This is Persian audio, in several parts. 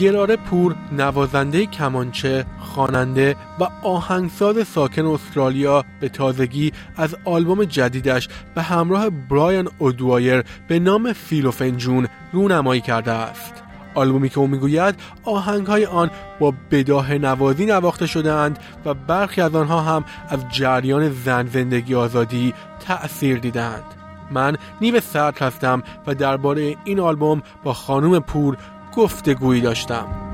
گراره پور نوازنده کمانچه، خواننده و آهنگساز ساکن استرالیا به تازگی از آلبوم جدیدش به همراه برایان اودوایر به نام فیلوفنجون رونمایی کرده است. آلبومی که او می‌گوید آهنگهای آن با بداه نوازی نواخته شدهاند و برخی از آنها هم از جریان زن زندگی آزادی تأثیر دیدند. من نیو سرد هستم و درباره این آلبوم با خانم پور گفتگویی داشتم.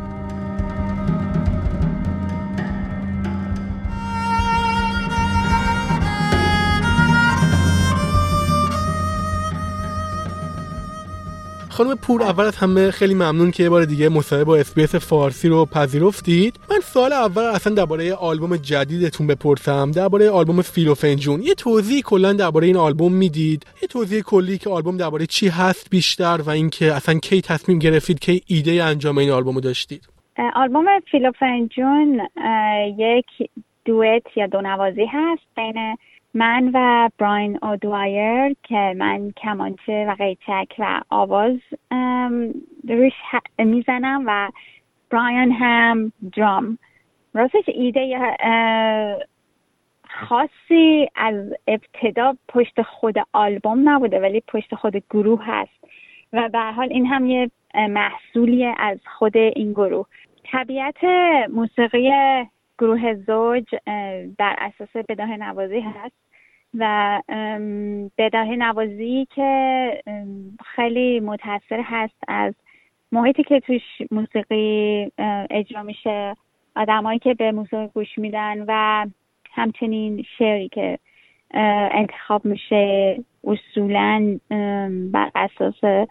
خانم پور اول از همه خیلی ممنون که یه بار دیگه مصاحبه با SBS فارسی رو پذیرفتید. من سوال اول اصلا درباره آلبوم جدیدتون بپرسم درباره آلبوم فیل‌وفنجون یه توضیح کلا درباره این آلبوم می‌دید؟ یه توضیح کلی که آلبوم درباره چی هست بیشتر و اینکه اصلا کی تصمیم گرفتید کی ایده انجام این آلبوم داشتید؟ آلبوم فیلوفنجون یک دویت یا دو نوازی هست بین من و براین اودوایر که من کمانچه و قیچک و آواز روش می‌زنم و براین هم درام. راستش ایده خاصی از ابتدا پشت خود آلبوم نبوده ولی پشت خود گروه هست. و به حال این هم یه محصولی از خود این گروه. طبیعت موسیقی گروه زوج بر اساس بداه نوازی هست. و بداه نوازی که خیلی متاثر هست از محیطی که توش موسیقی اجرا میشه آدمایی که به موسیقی گوش میدن و همچنین شعری که انتخاب میشه اصولا بر اساس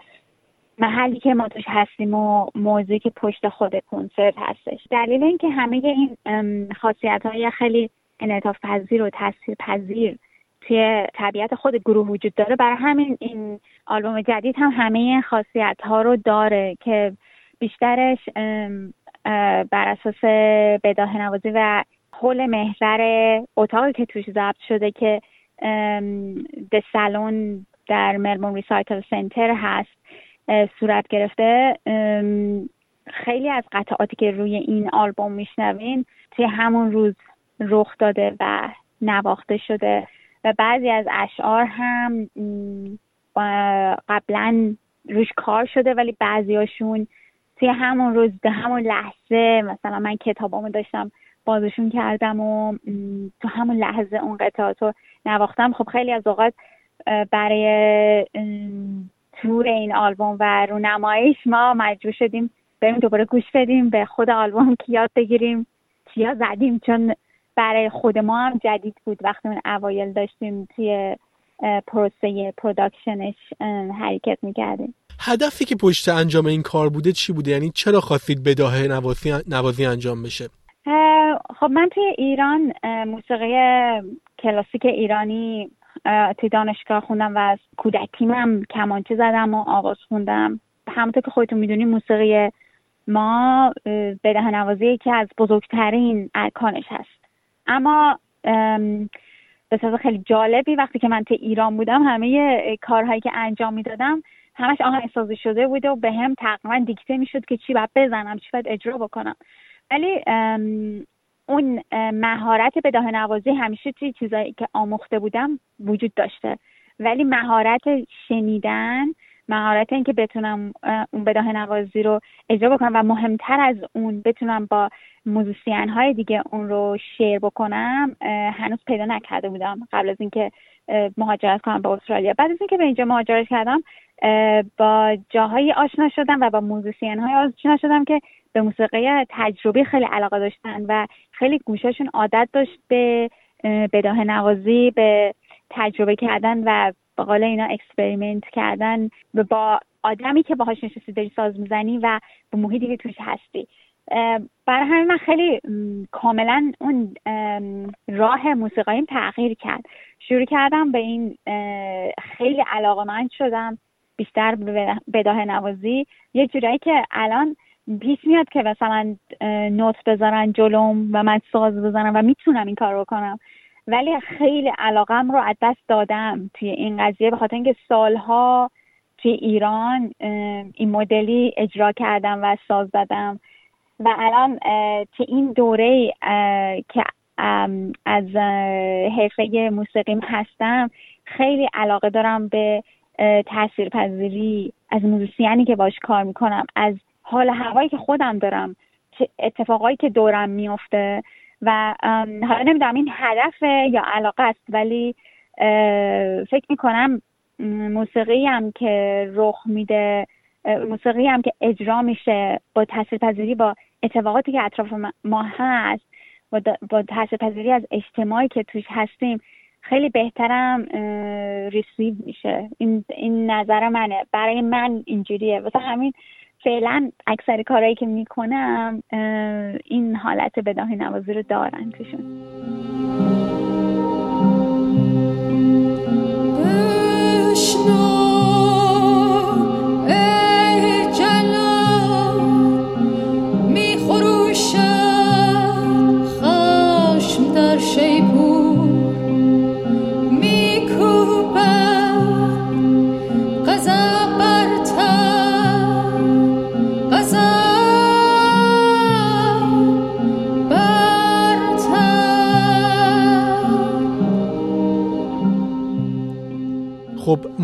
محلی که ما توش هستیم و موضوعی که پشت خود کنسرت هستش. دلیل اینکه همه این خاصیت های خیلی انعطاف پذیر و تاثیر پذیر توی طبیعت خود گروه وجود داره. برای همین این آلبوم جدید هم همه خاصیت ها رو داره که بیشترش بر اساس بداه نوازی و حول محور اتاقی که توش ضبط شده که د سالن در ملبورن ریسایکل سنتر هست صورت گرفته. خیلی از قطعاتی که روی این آلبوم میشنوین توی همون روز رخ داده و نواخته شده. و بعضی از اشعار هم قبلا روش کار شده ولی بعضیاشون توی همون روز به همون لحظه مثلا من کتابامو داشتم بازشون کردم و تو همون لحظه اون قطعات رو نواختم. خب خیلی از اوقات برای تور این آلبوم و رونماییش ما مجبور شدیم بریم دوباره گوش بدیم به خود آلبوم که یاد بگیریم چیا زدیم. چون برای خود ما هم جدید بود. وقتی من اوایل داشتیم توی پروسه production ش حرکت می‌کردیم. هدفی که پشت انجام این کار بوده چی بوده؟ یعنی چرا خواستید بداهه نوازی, نوازی انجام بشه؟ خب من توی ایران موسیقی کلاسیک ایرانی توی دانشگاه خوندم و از کودکیم هم کمانچه زدم و آواز خوندم. همونطور که خودتون می‌دونیم موسیقی ما بدهه نوازی که از بزرگترین ارکانش هست. اما به صورت خیلی جالبی وقتی که من تو ایران بودم همه کارهایی که انجام می‌دادم همش آهنگسازی شده بوده و به هم تقریبا دیکته می‌شد که چی باید بزنم چی باید اجرا بکنم. ولی اون مهارت بداه نوازی همیشه توی چیزایی که آموخته بودم وجود داشته. ولی مهارت شنیدن مهارت اینکه بتونم اون بداه نوازی رو اجرا بکنم و مهمتر از اون بتونم با musician های دیگه اون رو share بکنم هنوز پیدا نکرده بودم قبل از اینکه مهاجرت کنم به استرالیا. بعد از اینکه به اینجا مهاجرت کردم با جاهایی آشنا شدم و با musician های آشنا شدم که به موسیقی تجربی خیلی علاقه داشتن و خیلی گوشاشون عادت داشت به بداهه نوازی به تجربه کردن و به قول اینا experiment کردن با آدمی که باهاش نشستی داری ساز می‌زنی و به محیطی که توش هستی. برای همین من خیلی کاملا اون راه موسیقاییم تغییر کرد. شروع کردم به این خیلی علاقه من شدم بیشتر به بداه نوازی. یه جورایی که الان پیش میاد که مثلا نوت بذارن جلوم و من ساز بزنم و می‌تونم این کار رو کنم ولی خیلی علاقم رو از دست دادم توی این قضیه به خاطر اینکه سالها توی ایران این مدلی اجرا کردم و ساز زدم و الان توی این دوره که از حرفه موسیقیم هستم خیلی علاقه دارم به تاثیرپذیری از موزیسیانی که باش کار می‌کنم از حال هوایی که خودم دارم اتفاقایی که دورم میفته و حالا نمی‌دونم این هدف یا علاقه است ولی فکر می‌کنم موسیقی هم که رخ میده موسیقی هم که اجرا میشه با تاثیرپذیری با اتفاقاتی که اطراف ما هست با تاثیرپذیری از اجتماعی که توش هستیم خیلی بهترم ریسیو میشه. این, این نظر منه. برای من اینجوریه. واسه همین فعلا اکثر کارهایی که می‌کنم این حالت بداهی نوازی رو دارن توشون.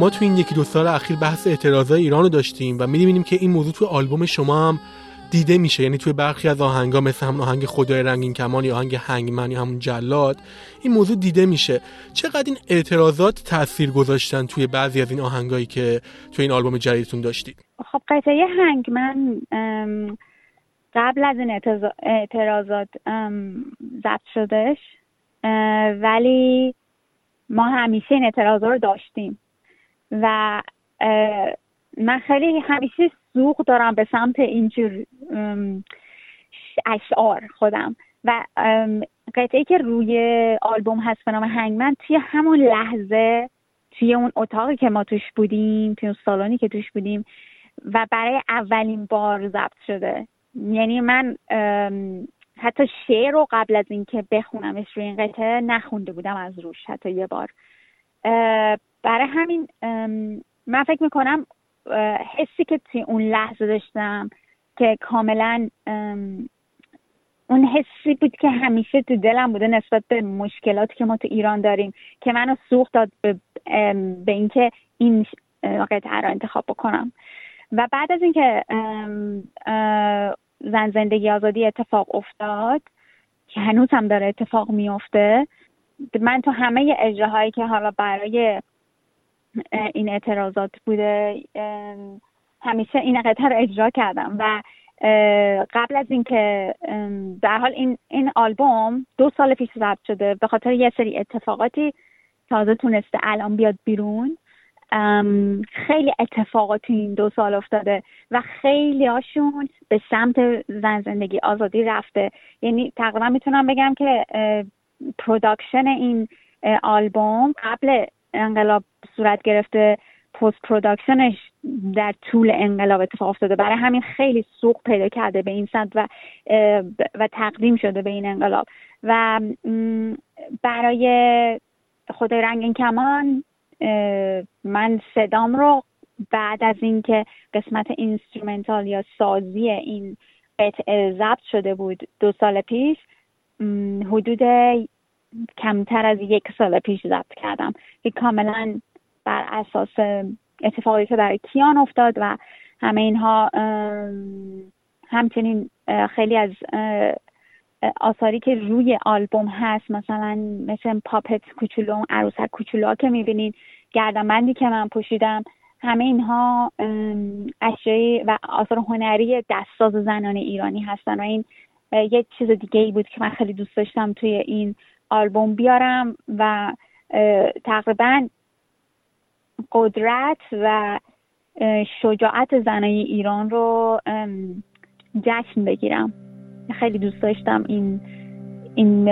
ما تو این یکی دو سال اخیر بحث اعتراضای ایران رو داشتیم و می‌بینیم که این موضوع تو آلبوم شما هم دیده میشه. یعنی توی برخی از آهنگا مثل همون آهنگ خدای رنگین کمان یا آهنگ هنگمن یا همون جلاد این موضوع دیده میشه. چقدر این اعتراضات تاثیر گذاشتن توی بعضی از این آهنگایی که توی این آلبوم جدیدتون داشتید؟ خب قطعه هنگمن قبل از این اعتراضات ضبط شدش ولی ما همیشه این اعتراضات رو داشتیم. و من خیلی همیشه سوق دارم به سمت اینجور اشعار خودم و قطعه که روی آلبوم هست به نام هنگمن توی همون لحظه توی اون اتاقی که ما توش بودیم توی اون سالانی که توش بودیم و برای اولین بار ضبط شده. یعنی من حتی شعر رو قبل از اینکه بخونمش روی این قطعه نخونده بودم از روش حتی یه بار. برای همین من فکر می‌کنم حسی که توی اون لحظه داشتم که کاملا اون حسی بود که همیشه تو دلم بوده نسبت به مشکلاتی که ما تو ایران داریم که منو سوخت داد به, به اینکه این قطعه رو انتخاب بکنم. و بعد از اینکه زن زندگی آزادی اتفاق افتاد که هنوز هم داره اتفاق میفته من تو همه اجراهایی که حالا برای این اعتراضات بوده همیشه این قطعه رو اجرا کردم و قبل از اینکه در حال این این آلبوم دو سال پیش ضبط شده به خاطر یه سری اتفاقاتی تازه تونسته الان بیاد بیرون. خیلی اتفاقات این دو سال افتاده و خیلی هاشون به سمت زن زندگی آزادی رفته. یعنی تقریبا می‌تونم بگم که production این آلبوم قبل انقلاب صورت گرفته post production ش در طول انقلاب اتفاق افتاده. برای همین خیلی سوق پیدا کرده به این سمت و و تقدیم شده به این انقلاب. و برای خدای رنگین کمان من صدام رو بعد از اینکه قسمت instrumental یا سازی این قطعه ضبط شده بود دو سال پیش حدود کمتر از یک سال پیش ضبط کردم که کاملا بر اساس اتفاقی که برای کیان افتاد و همه اینها همچنین خیلی از آثاری که روی آلبوم هست مثلا مثل پاپت کوچولو عروسک کوچولو که می‌بینید گردنبندی که من پوشیدم همه اینها اشیای و آثار هنری دستساز زنان ایرانی هستن و این یک چیز دیگه ای بود که من خیلی دوست داشتم توی این آلبوم بیارم و تقریبا قدرت و شجاعت زنای ایران رو جشن بگیرم. خیلی دوست داشتم این این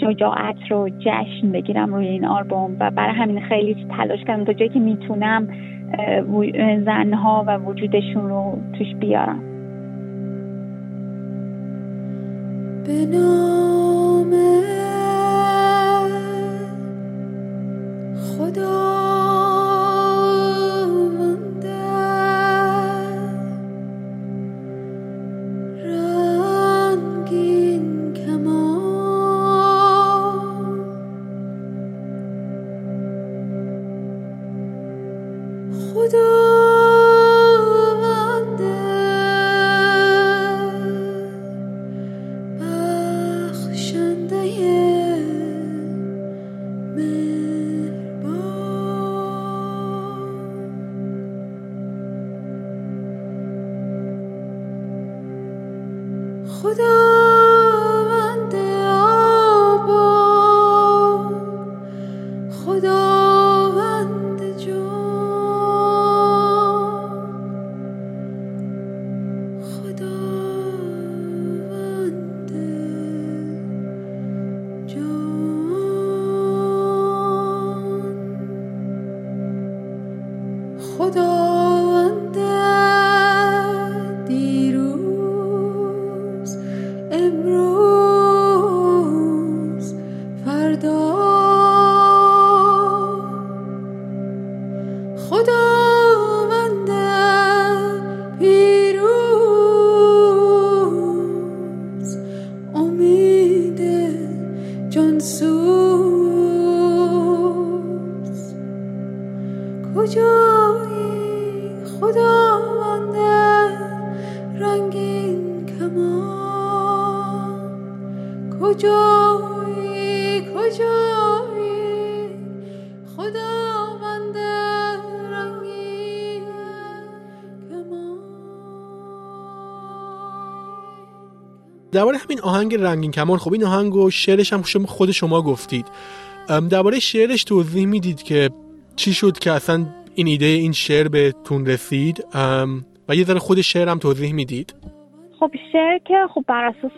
شجاعت رو جشن بگیرم روی این آلبوم و برای همین خیلی تلاش کردم تا جایی که می‌تونم زنها و وجودشون رو توش بیارم. به نام خدا درباره همین آهنگ رنگین کمان خب این آهنگ و شعرش هم خود شما گفتید. درباره شعرش توضیح می‌دید که چی شد که اصلا این ایده این شعر بهتون رسید؟ و یه ذره خود شعر هم توضیح می‌دید؟ خب شعر که خب بر اساس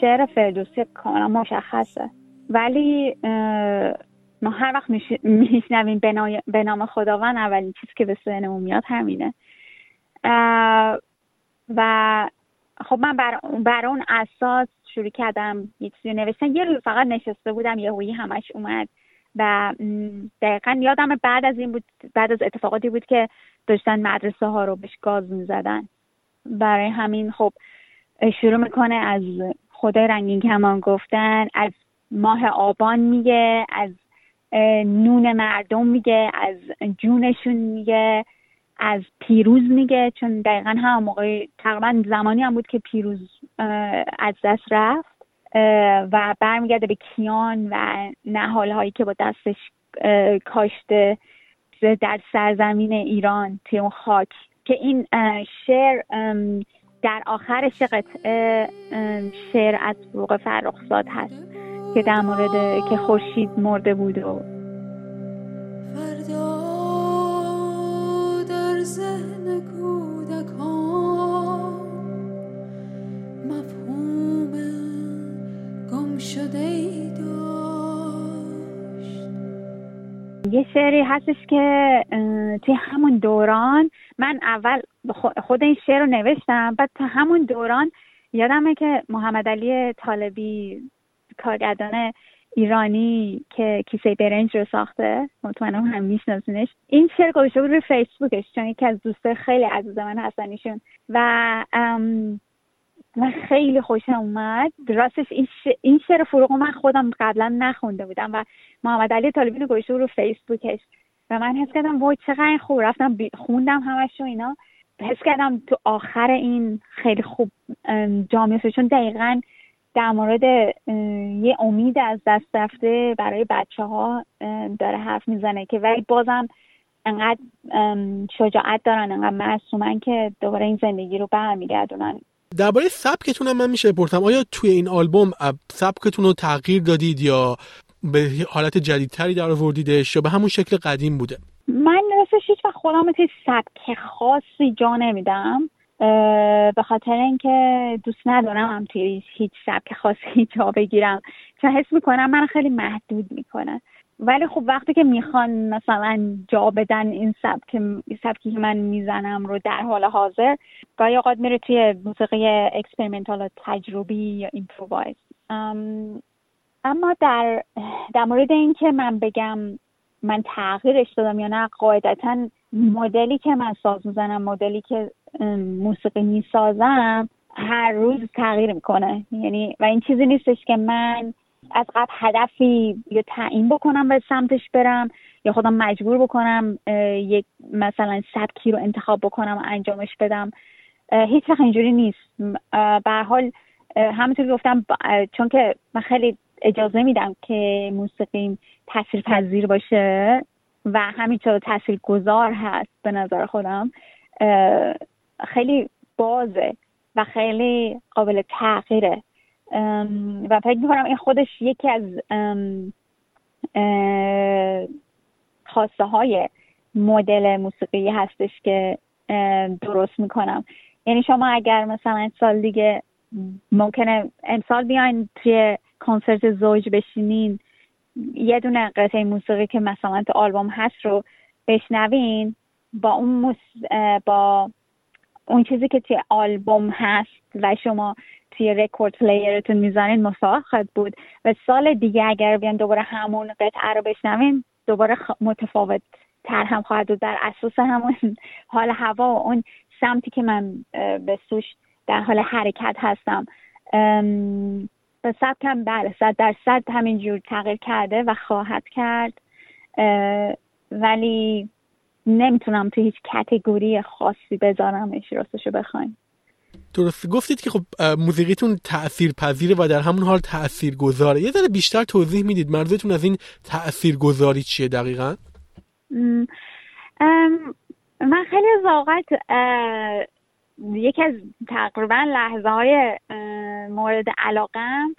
شعر فردوسی کاملا مشخصه. ولی ما هر وقت میشنویم به نام خداوند اولین چیزی که به ذهنمون میاد همینه. و خب من بر, اون اساس شروع کردم یه چیزی نوشتن. یه روز فقط نشسته بودم یه همش اومد. و دقیقا یادم بعد از این بود بعد از اتفاقاتی بود که داشتن مدرسه ها رو بهش گاز می‌زدن. برای همین خب شروع می‌کنه از خدای رنگین کمان گفتن از ماه آبان میگه از نون مردم میگه از جونشون میگه از پیروز میگه. چون دقیقا هم موقع تقریبا زمانی هم بود که پیروز از دست رفت. و برمیگرده به کیان و نهال هایی که با دستش کاشته در سرزمین ایران توی اون خاک. که این شعر در آخرش قطعه شعر از فروغ فرخزاد هست که در مورد که خورشید مرده بود و یه شعری هستش که توی همون دوران من اول خود این شعر رو نوشتم بعد تو همون دوران یادمه که محمد علی طالبی کارگردان ایرانی که کیسه برنج رو ساخته مطمئنم هم میشناسینش این شعر گذاشته بود روی فیسبوکش چون یکی از دوستای خیلی عزیز من هستنیشون و من خیلی خوشم اومد. راستش این, ش... این شعر فروغ من خودم قبلا نخونده بودم و محمد علی طالبی رو گذاشته رو فیسبوکش. و من حس کردم وای چقدر خوب. رفتم خوندم همش و اینا. حس کردم تو آخر این خیلی خوب جامعه چون دقیقا در مورد یه امید از دست رفته برای بچه ها داره حرف می‌زنه که ولی بازم انقدر شجاعت دارن انقدر معصومن که دوباره این زندگی رو برمیگردونن. درباره سبکتون هم من میشه بپرسم. آیا توی این آلبوم سبکتون رو تغییر دادید یا به حالت جدیدتری در آوردیدش یا به همون شکل قدیم بوده؟ من راستش هیچ خودم توی سبک خاصی جا نمیدم. به خاطر اینکه دوست ندارم هم توی هیچ سبک خاصی جا بگیرم. چون حس می‌کنم من خیلی محدود می‌کنه. ولی خب وقتی که می‌خوان مثلا جا بدن این سبک سبکی که من می‌زنم رو در حال حاضر گاهی اوقات میره توی موسیقی experimental و تجربی یا improvise. اما در در مورد اینکه من بگم من تغییرش دادم یا نه قاعدتا مدلی که من ساز می‌زنم مدلی که موسیقی می‌سازم هر روز تغییر می‌کنه. یعنی و این چیزی نیستش که من از قبل هدفی یا تعیین بکنم به سمتش برم یا خودم مجبور بکنم یک مثلا سبکی رو انتخاب بکنم و انجامش بدم. هیچ وقت اینجوری نیست. به حال همونطور گفتم چون که من خیلی اجازه میدم که موسیقی تاثیر پذیر باشه و همینطور تاثیر گذار هست به نظر خودم خیلی بازه و خیلی قابل تغییره. و فکر می‌کنم این خودش یکی از خواسته های مدل موسیقی هستش که درست می‌کنم. یعنی شما اگر مثلا سال دیگه ممکنه امسال بیاین توی کنسرت زوج بشینین یه دونه قطعه موسیقی که مثلا تو آلبوم هست رو بشنوین با اون با اون چیزی که توی آلبوم هست و شما توی رکورد پلیرتون می‌زنین مساوی بود. و سال دیگه اگر بیان دوباره همون قطعه رو بشنوین دوباره متفاوت تر هم خواهد بود. در اساس همون حال هوا و اون سمتی که من به سوش در حال حرکت هستم. به سبکم بله صد درصد همینجور تغییر کرده و خواهد کرد. ولی نمی‌تونم تو هیچ کتگوری خاصی بذارمش راستشو بخواین درست. گفتید که خب موسیقیتون تأثیر پذیره و در همون حال تأثیر گذاره یه ذره بیشتر توضیح می‌دید منظورتون از این تأثیر گذاری چیه دقیقا؟ من خیلی اوقات یکی از تقریبا لحظه های مورد علاقم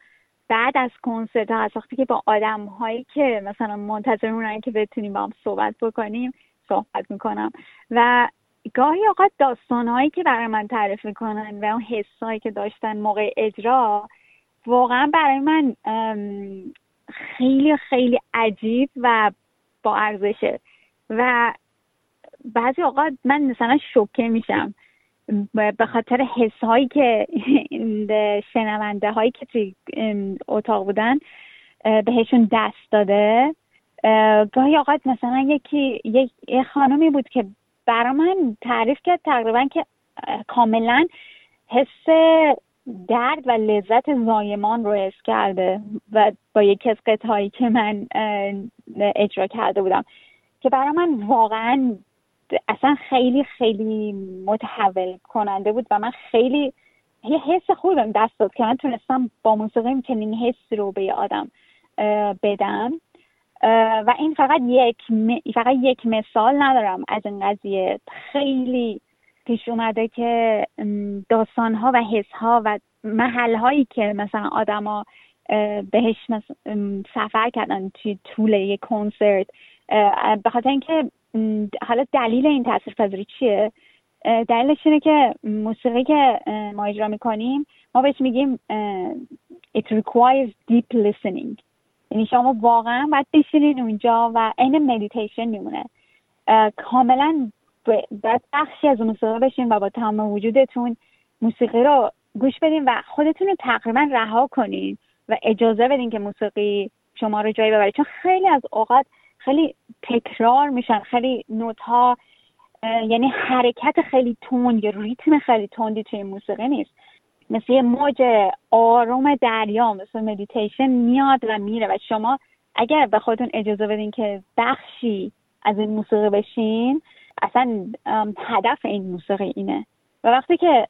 بعد از کنسرت ها وقتی که با آدم هایی که مثلا منتظر که بتونیم با هم صحبت بکنیم صحبت می‌کنم. و گاهی اوقات داستانهایی که برای من تعریف می‌کنن و اون حسایی که داشتن موقع اجرا واقعا برای من خیلی خیلی عجیب و با ارزشه. و بعضی اوقات من مثلا شوکه میشم. به خاطر حس هایی که شنونده هایی که توی اتاق بودن بهشون دست داده. گاهی اوقات مثلا یکی یک خانمی بود که برای من تعریف کرد تقریبا که کاملا حس درد و لذت زایمان رو حس کرده و با یکی از قطعهایی که من اجرا کرده بودم. که برای من واقعا اصلا خیلی خیلی متحول کننده بود و من خیلی یه حس بهم دست داد که من تونستم با موسیقی چنین حس رو به آدم بدم. و این فقط یک فقط یک مثال ندارم از این قضیه. خیلی پیش اومده که داستان ها و حس ها و محل هایی که مثلا آدما بهش سفر کردن توی طول یک کنسرت به خاطر اینکه حالا دلیل این تاثیر پذیری چیه؟ دلیلش اینه که موسیقی که ما اجرا می‌کنیم ما بهش میگیم it requires deep listening. یعنی شما واقعا باید بشینین اونجا و عین مدیتیشن میمونه کاملا باید بخشی از موسیقی بشین و با تمام وجودتون موسیقی رو گوش بدین و خودتون رو تقریبا رها کنین و اجازه بدین که موسیقی شما رو جایی ببره چون خیلی از اوقات خیلی تکرار میشن خیلی نوت ها یعنی حرکت خیلی تند یا ریتم خیلی تندی توی موسیقی نیست. مثل یه موج آروم دریا مثل مدیتیشن میاد و میره. و شما اگر به خودتون اجازه بدین که بخشی از این موسیقی بشین اصلا هدف این موسیقی اینه. و وقتی که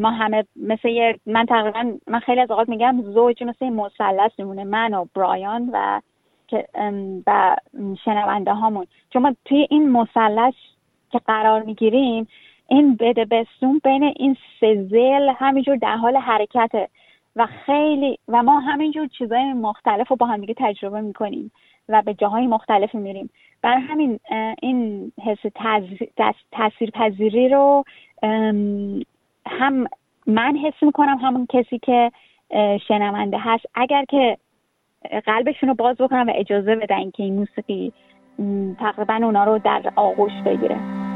ما همه مثل یه من تقریبا من خیلی از اوقات میگم زوج مثل مثلث میمونه. من و برایان و و شنونده هامون. چون ما توی این مثلث که قرار می‌گیریم این بده بستون بین این سه زل همینجور در حال حرکته. و خیلی و ما همینجور چیزای مختلف رو با هم دیگه تجربه می‌کنیم و به جاهای مختلفی میریم بر همین این حس تاثیر پذیری رو هم من حس می‌کنم همون کسی که شنونده هست. اگر که قلبشون رو باز بکنم و اجازه بدن که این موسیقی تقریبا اونا رو در آغوش بگیره.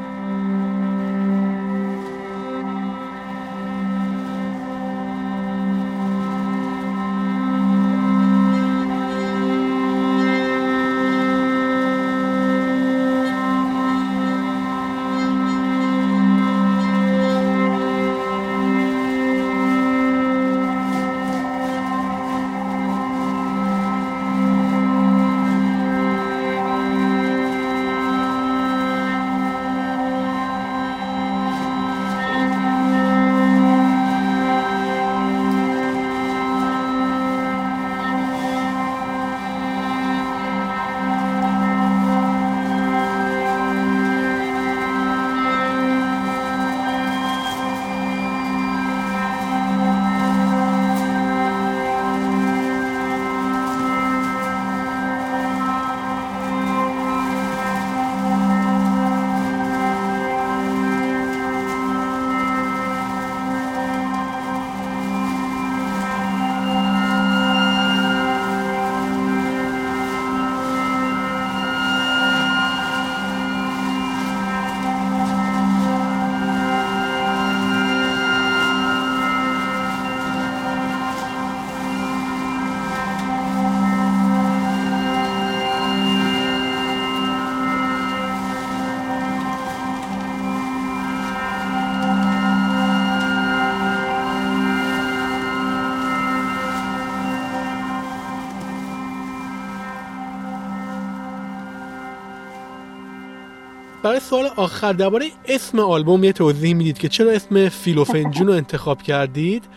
برای سوال آخر درباره اسم آلبوم یه توضیح می‌دید که چرا اسم فیلوفنجون رو انتخاب کردید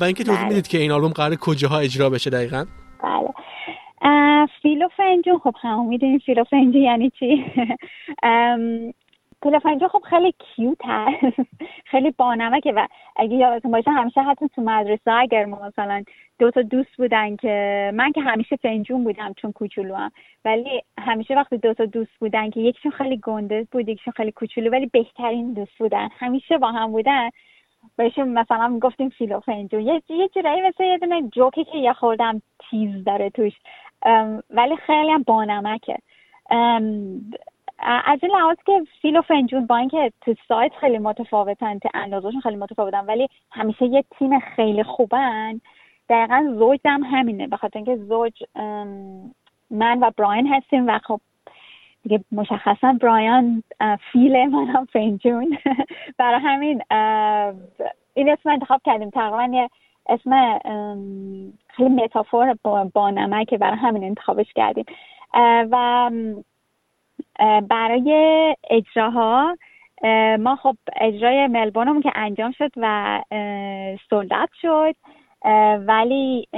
و اینکه توضیح بله. می‌دید که این آلبوم قرار کجاها اجرا بشه دقیقا؟ بله. فیلوفنجون خب همون می‌دونیم فیلوفنجون یعنی چی؟ فیلوفنجون خب خیلی کیوت هست خیلی بانمکه و اگه یادتون باشه همیشه حتی تو مدرسه اگر مثلا دو تا دوست بودن که من که همیشه فنجون بودم چون کوچولو هم ولی همیشه وقتی دو تا دوست بودن که یکیشون خیلی گنده بود یکیشون خیلی کوچولو ولی بهترین دوست بودن. همیشه با هم بودن. بهشون مثلا گفتیم فیلو فنجون. یه یه جورایی مثل یه دونه جوکی که یه خوردم تیز داره توش. ولی خیلی هم بانمکه. از این لحاظ که فیل و فنجون با اینکه تو سایت خیلی متفاوتن تو اندازهشون خیلی متفاوتن ولی همیشه یه تیم خیلی خوبن دقیقا زوج هم همینه. به خاطر اینکه زوج من و براین هستیم و خب دیگه مشخصا برایان فیل من هم فنجون. برای همین این اسم انتخاب کردیم. تقریبا یه اسم خیلی متافور با نمک برای همین انتخابش کردیم. و برای اجراها ما خب اجرای ملبورنمون که انجام شد و سولدت شد ولی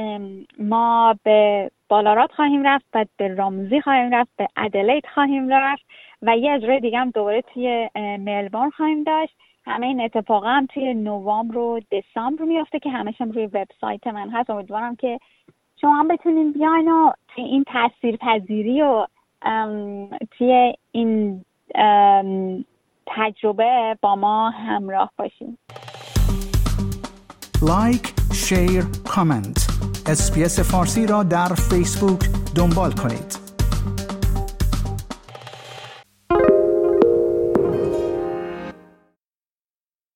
ما به بالارات خواهیم رفت بعد به رامزی خواهیم رفت به ادلیت خواهیم رفت و یه اجرای دیگه هم دوباره توی ملبورن خواهیم داشت. همه این اتفاقا هم توی نوامبر و دسامبر میافته که همش هم روی وبسایت من هست. امیدوارم که شما هم بتونین بیاین و این تاثیر پذیری و توی این تجربه با ما همراه باشین. like، share، comment SBS فارسی را در فیسبوک دنبال کنید.